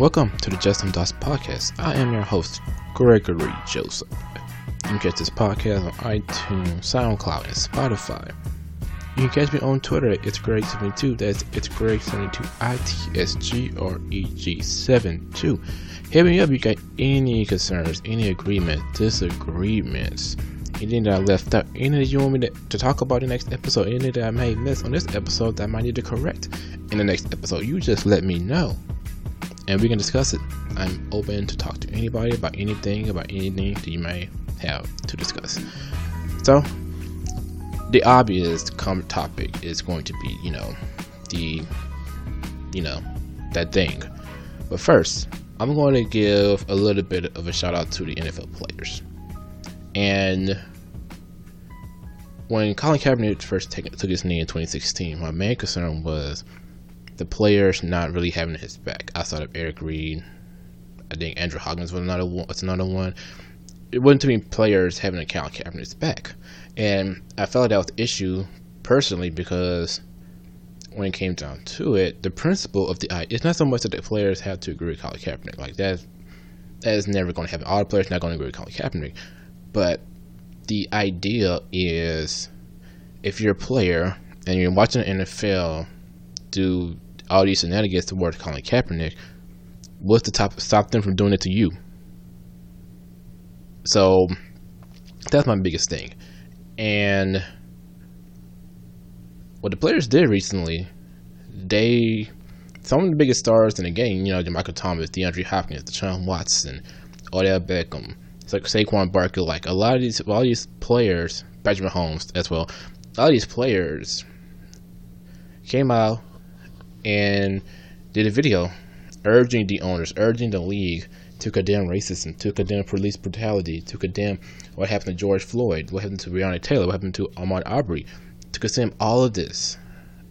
Welcome to the Justin Dots podcast. I am your host, Gregory Joseph. You can catch this podcast on iTunes, SoundCloud, and Spotify. You can catch me on Twitter. It's Greg72. That's it's Greg72 ITSG or EG72. Hit me up. If you got any concerns, any agreement, disagreements, anything that I left out, anything you want me to, to talk about in the next episode, anything that I may miss on this episode that I might need to correct in the next episode. You just let me know and we can discuss it. I'm open to talk to anybody about anything, about anything that you may have to discuss. So, the obvious common topic is going to be, you know, the, you know, that thing. But first, I'm going to give a little bit of a shout out to the NFL players. And when Colin Kaepernick first take, took his knee in 2016, my main concern was the players not really having his back outside of Eric Reid. I think Andrew Hawkins was another one. Was another one. It wasn't too many players having a Colin Kaepernick's back, and I felt like that was the issue personally because when it came down to it, the principle of the it's not so much that the players have to agree with Colin Kaepernick. Like that, that is never going to happen. All the players not going to agree with Colin Kaepernick, but the idea is if you're a player and you're watching the NFL do all these shenanigans towards Colin Kaepernick, what's the top stop them from doing it to you? So that's my biggest thing. And what the players did recently, they some of the biggest stars in the game, you know, Michael Thomas, DeAndre Hopkins, Deshaun Watson, Odell Beckham, it's like Saquon Barkley, like a lot of these, all these players, Patrick Mahomes as well, all these players came out and did a video urging the owners, urging the league to condemn racism, to condemn police brutality, to condemn what happened to George Floyd, what happened to Breonna Taylor, what happened to Ahmaud Arbery, to condemn all of this.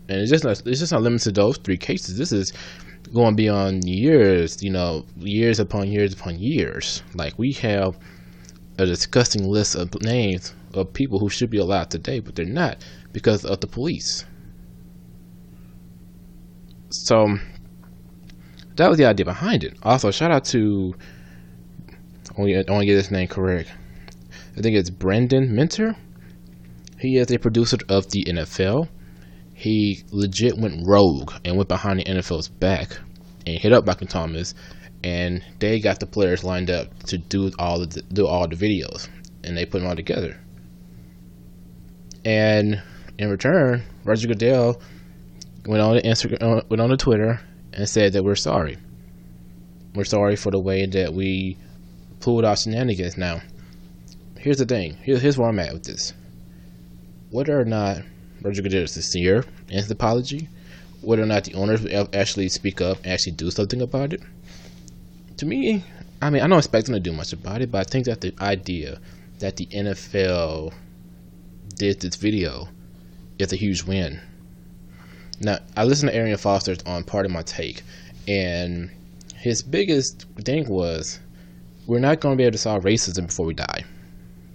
And it's just not, it's just not limited to those three cases. This is going beyond years, you know, years upon years upon years. Like we have a disgusting list of names of people who should be allowed today, but they're not because of the police. So that was the idea behind it. Also, shout out to want to get his name correct. I think it's Bryndon Minter. He is a producer of the NFL. He legit went rogue and went behind the NFL's back and hit up Michael Thomas, and they got the players lined up to do all the do all the videos, and they put them all together. And in return, Roger Goodell went on to Instagram, uh, went on to Twitter, and said that we're sorry. We're sorry for the way that we pulled our shenanigans. Now, here's the thing. Here's, here's where I'm at with this. Whether or not Roger Goodell is sincere in his apology, whether or not the owners actually speak up and actually do something about it, to me, I mean, I don't expect them to do much about it, but I think that the idea that the NFL did this video is a huge win now, I listened to Arian Foster's on Part of My Take, and his biggest thing was we're not going to be able to solve racism before we die.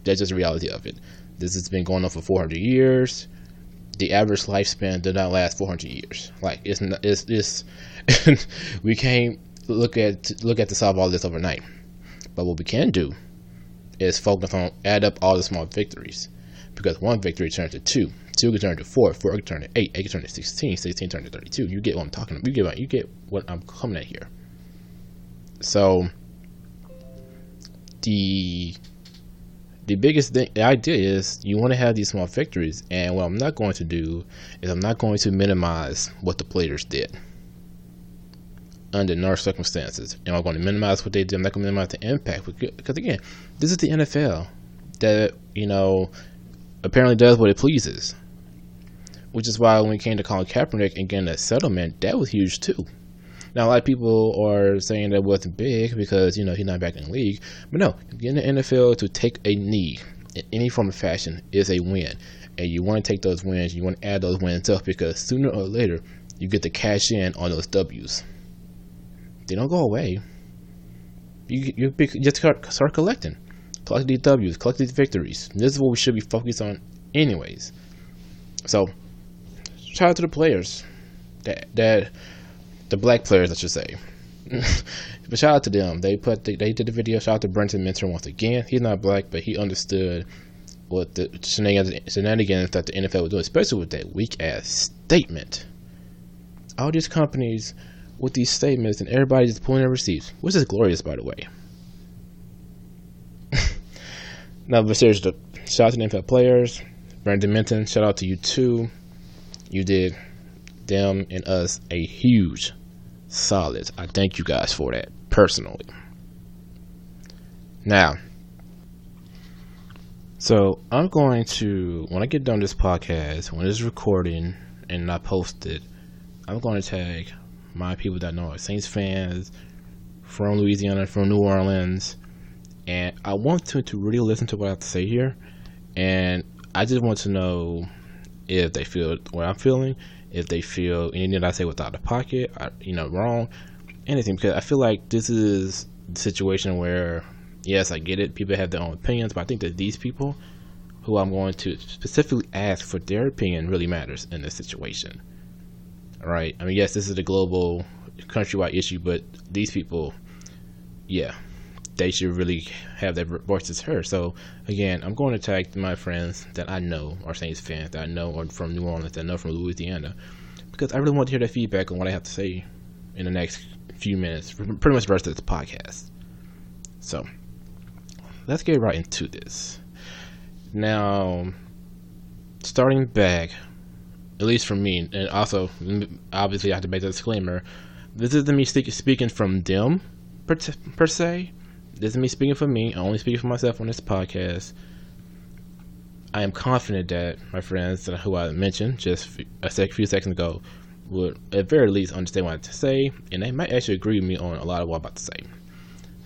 That's just the reality of it. This has been going on for 400 years. The average lifespan did not last 400 years. Like it's not, it's, it's we can't look at look at to solve all this overnight. But what we can do is focus on add up all the small victories, because one victory turns to two, 2 can turn to 4, 4 can turn to 8, 8 can turn to 16, 16 turn to 32. You get what I'm talking about. You get what, you get what I'm coming at here. So, the the biggest thing, the idea is you want to have these small victories. And what I'm not going to do is I'm not going to minimize what the players did under no circumstances. Am I going to minimize what they did? I'm not going to minimize the impact because again, this is the NFL that you know apparently does what it pleases which is why when it came to Colin Kaepernick and getting that settlement, that was huge too. Now, a lot of people are saying that wasn't big because, you know, he's not back in the league. But no, getting the NFL to take a knee in any form of fashion is a win. And you want to take those wins, you want to add those wins up because sooner or later, you get to cash in on those W's. They don't go away. You, you, just start, start collecting. Collect these W's, collect these victories. This is what we should be focused on, anyways. So, shout out to the players that that the black players I should say but shout out to them. They put the, they did the video. Shout out to Bryndon Minter once again. He's not black, but he understood what the shenanigans that the NFL was doing, especially with that weak ass statement. All these companies with these statements and everybody just pulling their receipts, which is glorious, by the way. now, but seriously, shout out to the NFL players. Bryndon Minter, shout out to you too. You did them and us a huge solid. I thank you guys for that personally. Now, so I'm going to when I get done this podcast, when it's recording and I post it, I'm going to tag my people that know are Saints fans from Louisiana, from New Orleans, and I want to to really listen to what I have to say here, and I just want to know if they feel what I'm feeling, if they feel anything I say without the pocket, I, you know, wrong, anything. Because I feel like this is the situation where, yes, I get it. People have their own opinions, but I think that these people, who I'm going to specifically ask for their opinion, really matters in this situation. All right. I mean, yes, this is a global, countrywide issue, but these people, yeah, they should really have their voices heard. So again, I'm going to tag my friends that I know are Saints fans that I know are from New Orleans, that I know from Louisiana, because I really want to hear their feedback on what I have to say in the next few minutes, pretty much the rest of this podcast. So let's get right into this. Now, starting back, at least for me, and also obviously I have to make the disclaimer. This isn't me speaking from them per, per se this is me speaking for me. I only speak for myself on this podcast. I am confident that my friends who I mentioned just a few seconds ago would at very least understand what I have to say, and they might actually agree with me on a lot of what I'm about to say.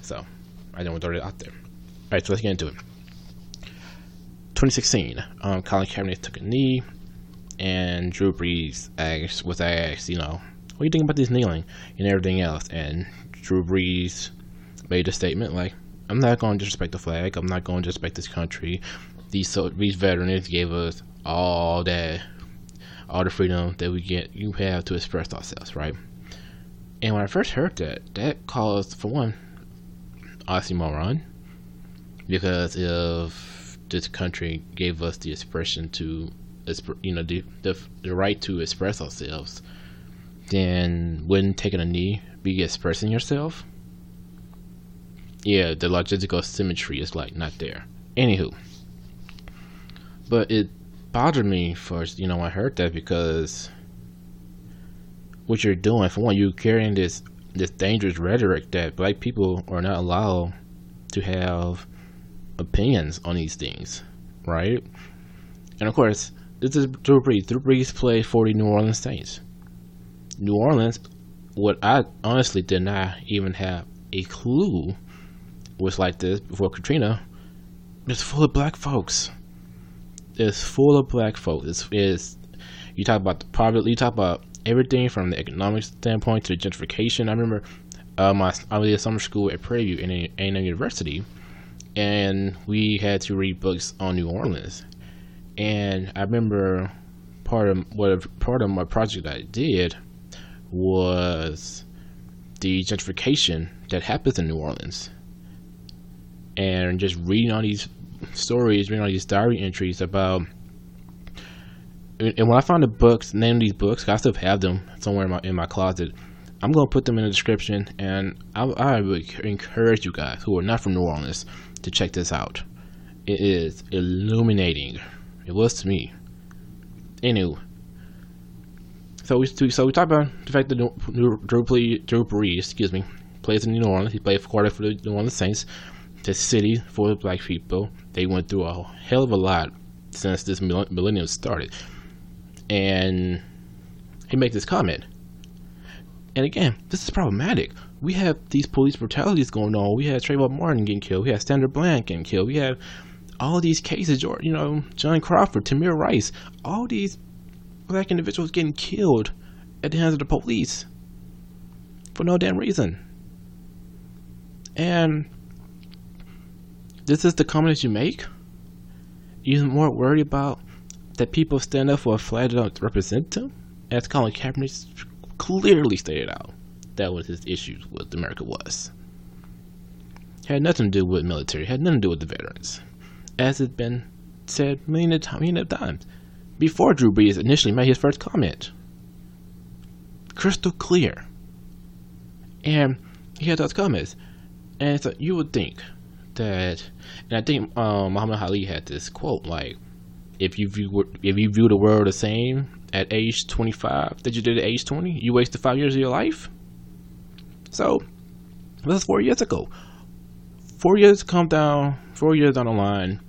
So, I don't want to throw it out there. All right, so let's get into it. 2016, um, Colin Kaepernick took a knee, and Drew Brees asked, was asked, you know, what do you think about this kneeling and everything else? And Drew Brees made a statement like, I'm not going to disrespect the flag. I'm not going to disrespect this country. These so these veterans gave us all that, all the freedom that we get. You have to express ourselves, right? And when I first heard that, that caused for one, oxymoron, because if this country gave us the expression to, you know, the the, the right to express ourselves, then wouldn't taking a knee be expressing yourself? Yeah, the logistical symmetry is like not there. Anywho, but it bothered me first, you know, I heard that because what you're doing, for one, you're carrying this this dangerous rhetoric that black people are not allowed to have opinions on these things, right? And of course, this is Drew Brees. Drew Brees played for the New Orleans Saints. New Orleans, what I honestly did not even have a clue was like this before Katrina. It's full of black folks. It's full of black folks. It's, it's you talk about the poverty. You talk about everything from the economic standpoint to the gentrification. I remember uh, my I was at summer school at Prairie View A&M, in a university, and we had to read books on New Orleans. And I remember part of what part of my project I did was the gentrification that happens in New Orleans and just reading all these stories, reading all these diary entries about. And when I find the books, name of these books, I still have them somewhere in my in my closet. I'm gonna put them in the description, and I, I would encourage you guys who are not from New Orleans to check this out. It is illuminating. It was to me. Anyway, so we so we talked about the fact that Drew, Drew, Drew Brees, excuse me, plays in New Orleans. He played for for the New Orleans Saints the city for the black people. They went through a hell of a lot since this millennium started. And he made this comment. And again, this is problematic. We have these police brutalities going on. We had Trayvon Martin getting killed. We had Sandra Bland getting killed. We have all these cases, you know, John Crawford, Tamir Rice, all these black individuals getting killed at the hands of the police for no damn reason. And this is the comment you make? You're more worried about that people stand up for a flag that don't represent them? As Colin Kaepernick clearly stated out. That was his issue with America was. Had nothing to do with military. Had nothing to do with the veterans, as has been said many of times before Drew Brees initially made his first comment. Crystal clear. And he had those comments. And so you would think that, and I think um, Muhammad Ali had this quote like, if you view if you view the world the same at age 25 that you did at age 20, you wasted five years of your life. So, this is four years ago. Four years come down, four years down the line,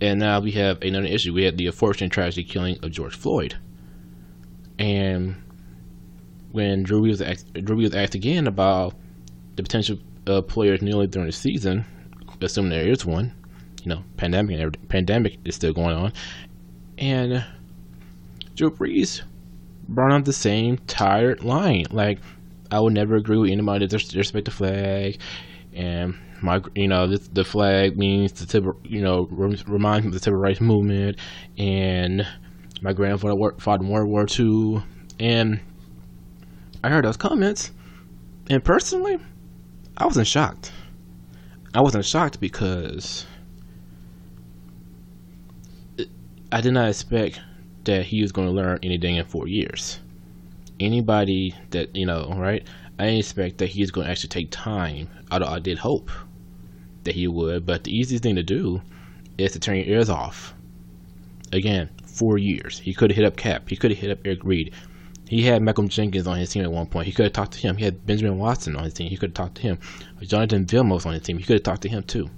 and now we have another issue. We had the unfortunate tragedy killing of George Floyd, and when Drew was asked, Drew was asked again about the potential players kneeling during the season, assuming there is one, you know, pandemic pandemic is still going on, and Drew Brees brought up the same tired line. Like, I would never agree with anybody. That disrespect the flag, and my, you know, the flag means the civil, you know, reminds me of the civil rights movement, and my grandfather fought in World War II, and I heard those comments, and personally, I wasn't shocked. I wasn't shocked because I did not expect that he was going to learn anything in four years. Anybody that, you know, right? I didn't expect that he's going to actually take time. Although I did hope that he would, but the easiest thing to do is to turn your ears off. Again, four years. He could have hit up Cap. He could have hit up Eric Reid. He had Malcolm Jenkins on his team at one point. He could have talked to him. He had Benjamin Watson on his team. He could have talked to him. Jonathan Vilma on his team. He could have talked to him too.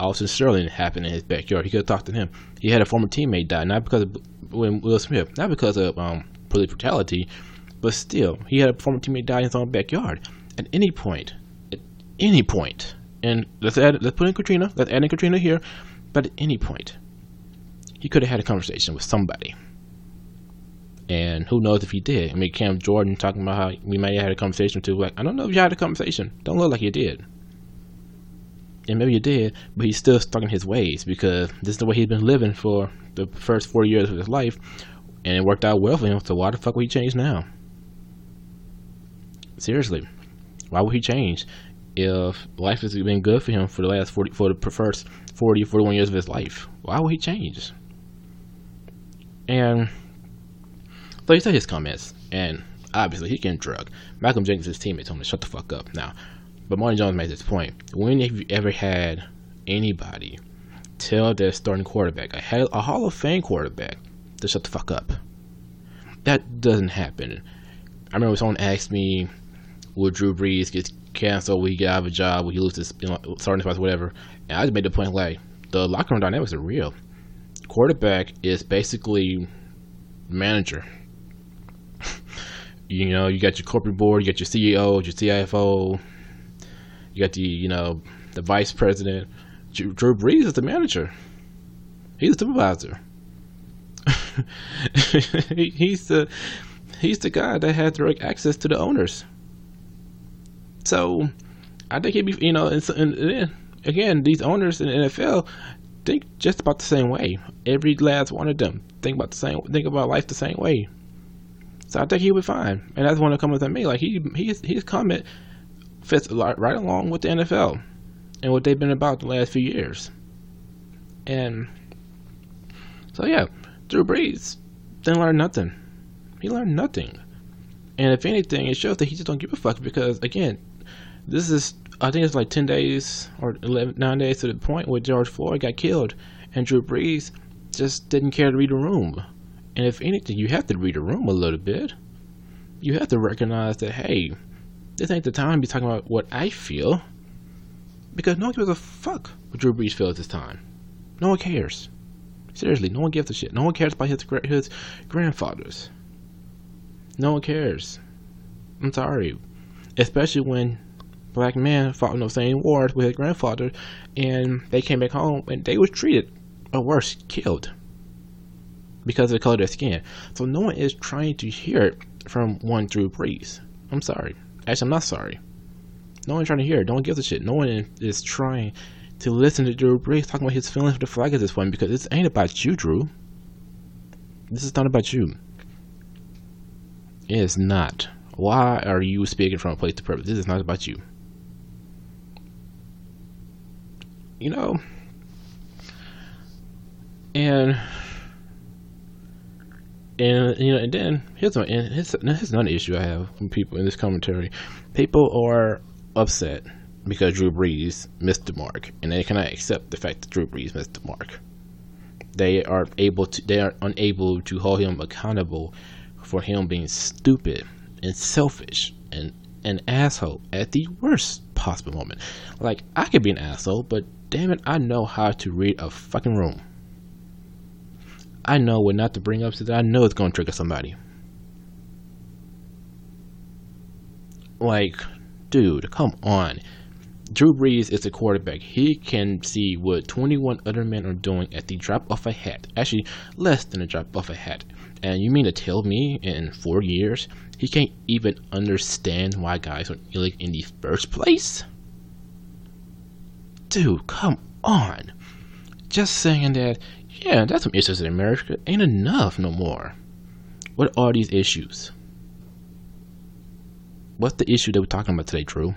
Alton Sterling happened in his backyard. He could have talked to him. He had a former teammate die, not because of Will Smith, not because of um, police brutality, but still, he had a former teammate die in his own backyard. At any point, at any point, and let's add, let's put in Katrina, let's add in Katrina here, but at any point, he could have had a conversation with somebody. And who knows if he did? I mean, Cam Jordan talking about how we might have had a conversation too. Like, I don't know if you had a conversation. Don't look like you did and maybe you did, but he's still stuck in his ways because this is the way he's been living for the first four years of his life, and it worked out well for him. So why the fuck would he change now? Seriously, why would he change if life has been good for him for the last 40, for the first 40, 41 years of his life? Why would he change? And so he said his comments, and obviously he can drug. Malcolm Jenkins' teammate told him to shut the fuck up. Now, but Marty Jones made this point. When have you ever had anybody tell their starting quarterback, a, Hall of Fame quarterback, to shut the fuck up? That doesn't happen. I remember someone asked me, "Would Drew Brees get canceled? Will he get out of a job? Will he lose his you know, starting spots, whatever?" And I just made the point like the locker room dynamics are real. Quarterback is basically manager. You know, you got your corporate board, you got your CEO, your CFO, you got the you know the vice president. Drew, Brees is the manager. He's the supervisor. he's the he's the guy that had direct access to the owners. So I think he'd be you know and, and again these owners in the NFL think just about the same way. Every last one of them think about the same think about life the same way. So I think he would fine. And that's one of the comments I made. Like he his his comment fits right along with the NFL and what they've been about the last few years. And so, yeah, Drew Brees didn't learn nothing. He learned nothing. And if anything, it shows that he just don't give a fuck because, again, this is, I think it's like 10 days or 11, 9 days to the point where George Floyd got killed. And Drew Brees just didn't care to read the room. And if anything, you have to read the room a little bit. You have to recognize that, hey, this ain't the time to be talking about what I feel. Because no one gives a fuck what Drew Brees feels this time. No one cares. Seriously, no one gives a shit. No one cares about his his grandfathers. No one cares. I'm sorry. Especially when black men fought in those same wars with his grandfather and they came back home and they was treated or worse, killed because of the color of their skin. So no one is trying to hear it from one Drew Brees. I'm sorry. Actually, I'm not sorry. No one's trying to hear it. No one gives a shit. No one is trying to listen to Drew Brees talking about his feelings for the flag at this point because this ain't about you, Drew. This is not about you. It is not. Why are you speaking from a place of purpose? This is not about you. You know, and and uh, you know, and then here's one, and here's, here's another issue I have from people in this commentary. People are upset because Drew Brees missed the mark, and they cannot accept the fact that Drew Brees missed the mark. They are able to, they are unable to hold him accountable for him being stupid and selfish and an asshole at the worst possible moment. Like I could be an asshole, but damn it, I know how to read a fucking room. I know what not to bring up, so that I know it's gonna trigger somebody. Like, dude, come on. Drew Brees is a quarterback. He can see what 21 other men are doing at the drop of a hat. Actually, less than a drop of a hat. And you mean to tell me in four years he can't even understand why guys are illegal in the first place? Dude, come on. Just saying that, yeah, that's some issues in America ain't enough no more. What are these issues? What's the issue that we're talking about today, Drew?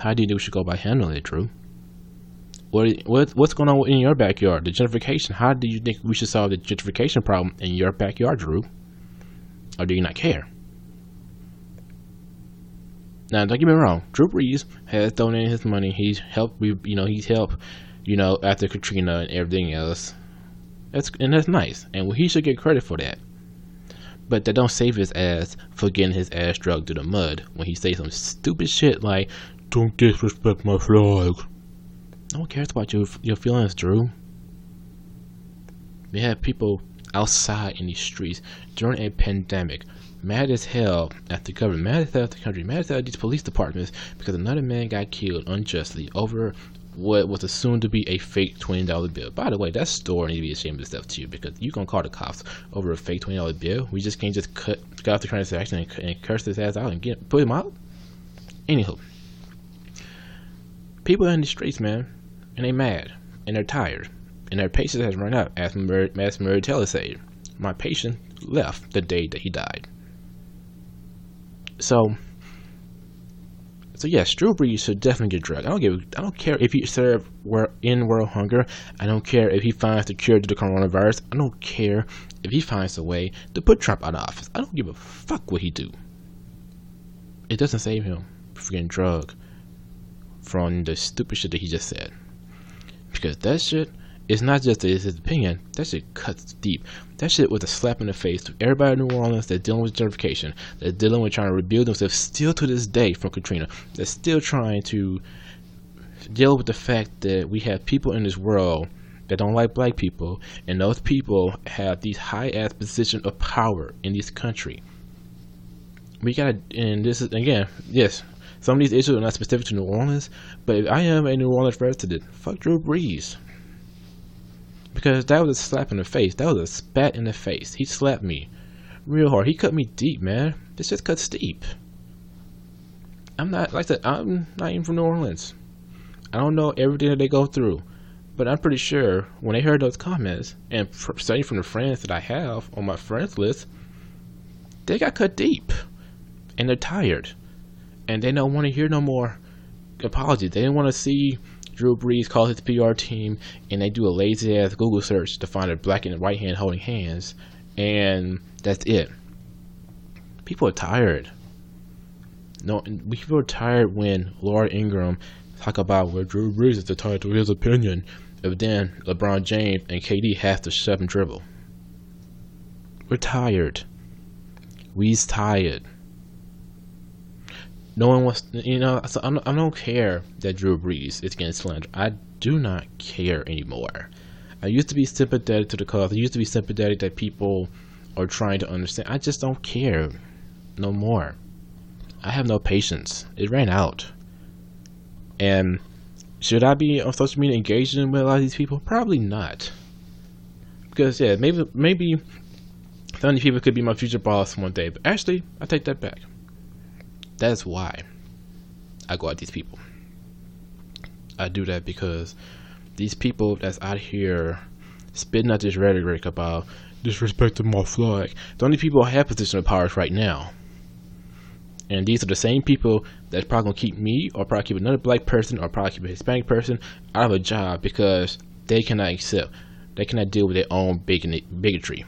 How do you think we should go about handling it, Drew? What, what what's going on in your backyard? The gentrification. How do you think we should solve the gentrification problem in your backyard, Drew? Or do you not care? Now, don't get me wrong. Drew Brees has donated his money. He's helped. You know, he's helped. You know, after Katrina and everything else. That's and that's nice, and he should get credit for that. But that don't save his ass for getting his ass dragged through the mud when he say some stupid shit like don't disrespect my flag. No one cares about your your feelings, Drew. We have people outside in the streets during a pandemic, mad as hell at the government, mad as hell at the country, mad as hell at these police departments because another man got killed unjustly over what was assumed to be a fake twenty dollar bill. By the way, that store needs to be ashamed of itself too because you gonna call the cops over a fake twenty dollar bill. We just can't just cut, cut off the transaction and, and curse this ass out and get put him out. Anywho, people in the streets, man, and they mad and they're tired and their patience has run out. As Mary, as Taylor said, my patient left the day that he died. So, so yeah, Drew Brees should definitely get drugged. I don't give. I don't care if he served in world hunger. I don't care if he finds the cure to the coronavirus. I don't care if he finds a way to put Trump out of office. I don't give a fuck what he do. It doesn't save him from getting drugged from the stupid shit that he just said. Because that shit is not just that it's his opinion, that shit cuts deep. That shit was a slap in the face to everybody in New Orleans that's dealing with gentrification, that's dealing with trying to rebuild themselves still to this day from Katrina, that's still trying to deal with the fact that we have people in this world that don't like black people, and those people have these high ass positions of power in this country. We gotta, and this is again, yes, some of these issues are not specific to New Orleans, but if I am a New Orleans resident, fuck Drew Brees. Because that was a slap in the face. That was a spat in the face. He slapped me real hard. He cut me deep, man. This just cuts deep. I'm not, like I said, I'm not even from New Orleans. I don't know everything that they go through. But I'm pretty sure when they heard those comments, and studying from the friends that I have on my friends list, they got cut deep. And they're tired and they don't want to hear no more apologies. They didn't want to see Drew Brees calls his PR team and they do a lazy ass Google search to find a black and white hand holding hands, and that's it. People are tired. No, people are tired when Laura Ingraham talk about where Drew Brees is entitled to his opinion, but then LeBron James and KD have to shove and dribble. We're tired. We's tired no one wants, you know, so I don't, I don't care that Drew Brees is getting slandered. I do not care anymore. I used to be sympathetic to the cause. I used to be sympathetic that people are trying to understand. I just don't care no more. I have no patience. It ran out. And should I be on social media engaging with a lot of these people? Probably not. Because yeah, maybe maybe some of these people could be my future boss one day. But actually, I take that back. That's why I go at these people. I do that because these people that's out here spitting out this rhetoric about disrespecting my flag, the only people I have position of power right now. And these are the same people that's probably gonna keep me or probably keep another black person or probably keep a Hispanic person out of a job because they cannot accept, they cannot deal with their own bigotry.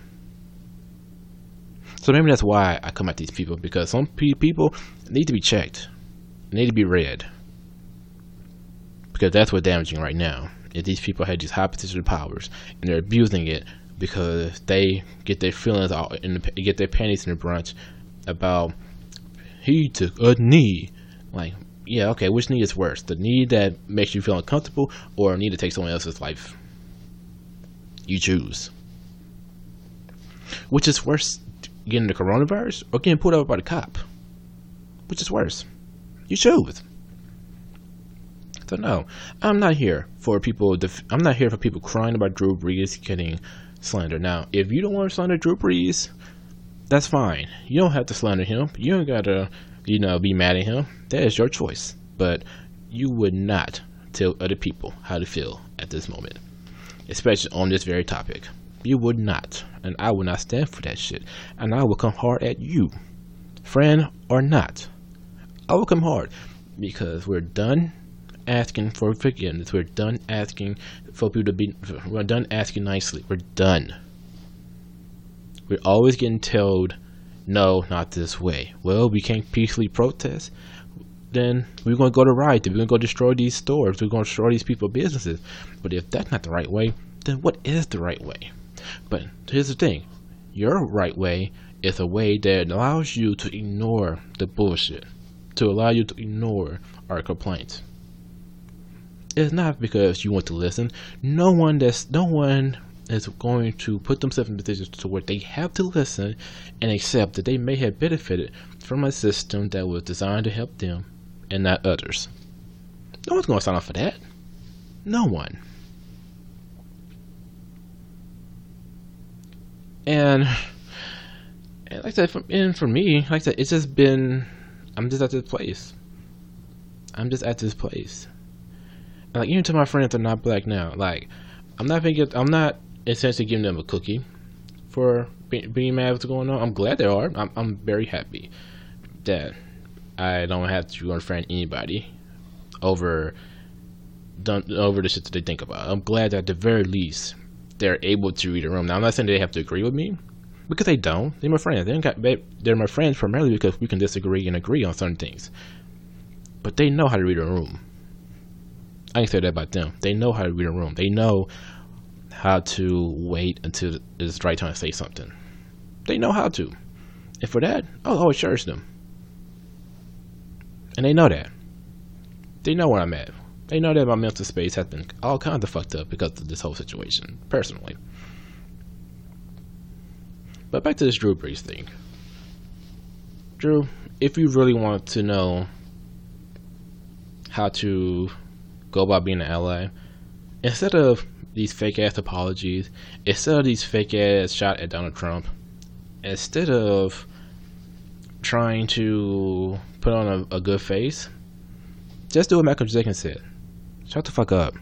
So maybe that's why I come at these people because some people need to be checked, need to be read, because that's what's damaging right now. If these people have these high position powers and they're abusing it because they get their feelings out and get their panties in a brunch about he took a knee. Like, yeah, okay, which knee is worse? The knee that makes you feel uncomfortable or a knee to take someone else's life? You choose. Which is worse, getting the coronavirus or getting pulled over by the cop? Which is worse? You choose. So no, I'm not here for people. Def- I'm not here for people crying about Drew Brees getting slander. Now, if you don't want to slander Drew Brees, that's fine. You don't have to slander him. You don't gotta, you know, be mad at him. That is your choice. But you would not tell other people how to feel at this moment, especially on this very topic. You would not, and I would not stand for that shit. And I will come hard at you, friend or not. I will come hard because we're done asking for forgiveness. We're done asking for people to be. We're done asking nicely. We're done. We're always getting told, no, not this way. Well, we can't peacefully protest. Then we're going to go to riot. We're going to go destroy these stores. We're going to destroy these people's businesses. But if that's not the right way, then what is the right way? But here's the thing your right way is a way that allows you to ignore the bullshit, to allow you to ignore our complaints. It's not because you want to listen. No one that's no one is going to put themselves in positions to where they have to listen and accept that they may have benefited from a system that was designed to help them and not others. No one's going to sign up for that. No one. And, and like for, and for me, like said, it's just been, I'm just at this place. I'm just at this place like even to my friends that are not black now, like I'm not thinking I'm not essentially giving them a cookie for be, being mad what's going on. I'm glad they are. I'm I'm very happy that I don't have to unfriend anybody over done over the shit that they think about. I'm glad that at the very least they're able to read a room. Now I'm not saying they have to agree with me because they don't. They're my friends. They got, they're my friends primarily because we can disagree and agree on certain things. But they know how to read a room. I can say that about them. They know how to read a room. They know how to wait until it's the right time to say something. They know how to. And for that, I'll always cherish them. And they know that. They know where I'm at. They know that my mental space has been all kinds of fucked up because of this whole situation, personally. But back to this Drew Brees thing. Drew, if you really want to know how to go about being an ally, instead of these fake ass apologies, instead of these fake ass shot at Donald Trump, instead of trying to put on a, a good face, just do what Michael Jenkins said. Shut the fuck up.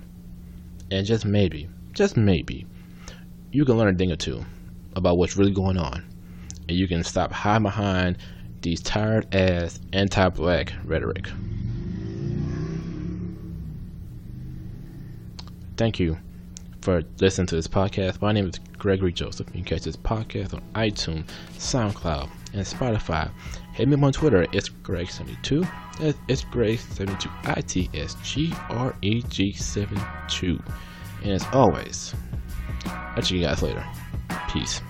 And just maybe, just maybe, you can learn a thing or two about what's really going on. And you can stop hiding behind these tired ass anti black rhetoric. Thank you for listening to this podcast. My name is Gregory Joseph. You can catch this podcast on iTunes, SoundCloud, and Spotify. Hit me up on Twitter. It's Greg72. It's Greg72. I T S G R E G 72. And as always, I'll see you guys later. Peace.